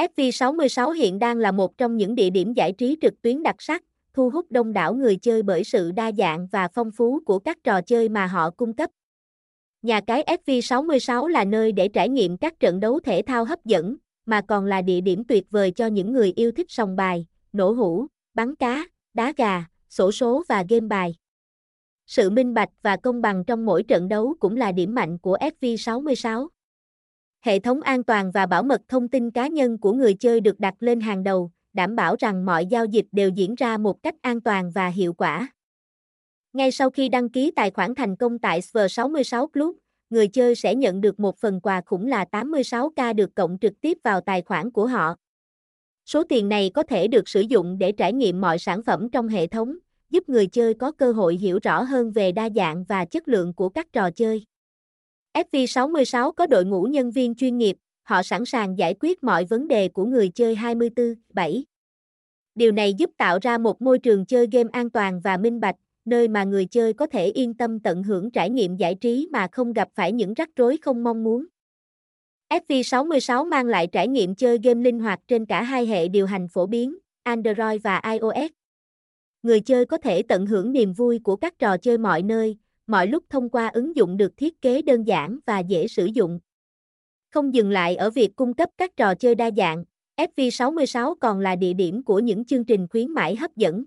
FV66 hiện đang là một trong những địa điểm giải trí trực tuyến đặc sắc, thu hút đông đảo người chơi bởi sự đa dạng và phong phú của các trò chơi mà họ cung cấp. Nhà cái FV66 là nơi để trải nghiệm các trận đấu thể thao hấp dẫn, mà còn là địa điểm tuyệt vời cho những người yêu thích sòng bài, nổ hũ, bắn cá, đá gà, sổ số và game bài. Sự minh bạch và công bằng trong mỗi trận đấu cũng là điểm mạnh của FV66. Hệ thống an toàn và bảo mật thông tin cá nhân của người chơi được đặt lên hàng đầu, đảm bảo rằng mọi giao dịch đều diễn ra một cách an toàn và hiệu quả. Ngay sau khi đăng ký tài khoản thành công tại SV66 Club, người chơi sẽ nhận được một phần quà khủng là 86k được cộng trực tiếp vào tài khoản của họ. Số tiền này có thể được sử dụng để trải nghiệm mọi sản phẩm trong hệ thống, giúp người chơi có cơ hội hiểu rõ hơn về đa dạng và chất lượng của các trò chơi. FV66 có đội ngũ nhân viên chuyên nghiệp, họ sẵn sàng giải quyết mọi vấn đề của người chơi 24/7. Điều này giúp tạo ra một môi trường chơi game an toàn và minh bạch, nơi mà người chơi có thể yên tâm tận hưởng trải nghiệm giải trí mà không gặp phải những rắc rối không mong muốn. FV66 mang lại trải nghiệm chơi game linh hoạt trên cả hai hệ điều hành phổ biến, Android và iOS. Người chơi có thể tận hưởng niềm vui của các trò chơi mọi nơi, mọi lúc thông qua ứng dụng được thiết kế đơn giản và dễ sử dụng. Không dừng lại ở việc cung cấp các trò chơi đa dạng, FV66 còn là địa điểm của những chương trình khuyến mãi hấp dẫn.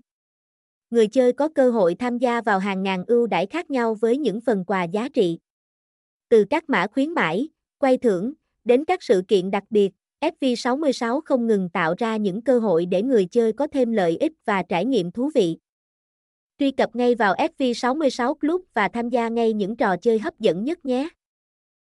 Người chơi có cơ hội tham gia vào hàng ngàn ưu đãi khác nhau với những phần quà giá trị. Từ các mã khuyến mãi, quay thưởng, đến các sự kiện đặc biệt, FV66 không ngừng tạo ra những cơ hội để người chơi có thêm lợi ích và trải nghiệm thú vị. Truy cập ngay vào FV66 Club và tham gia ngay những trò chơi hấp dẫn nhất nhé.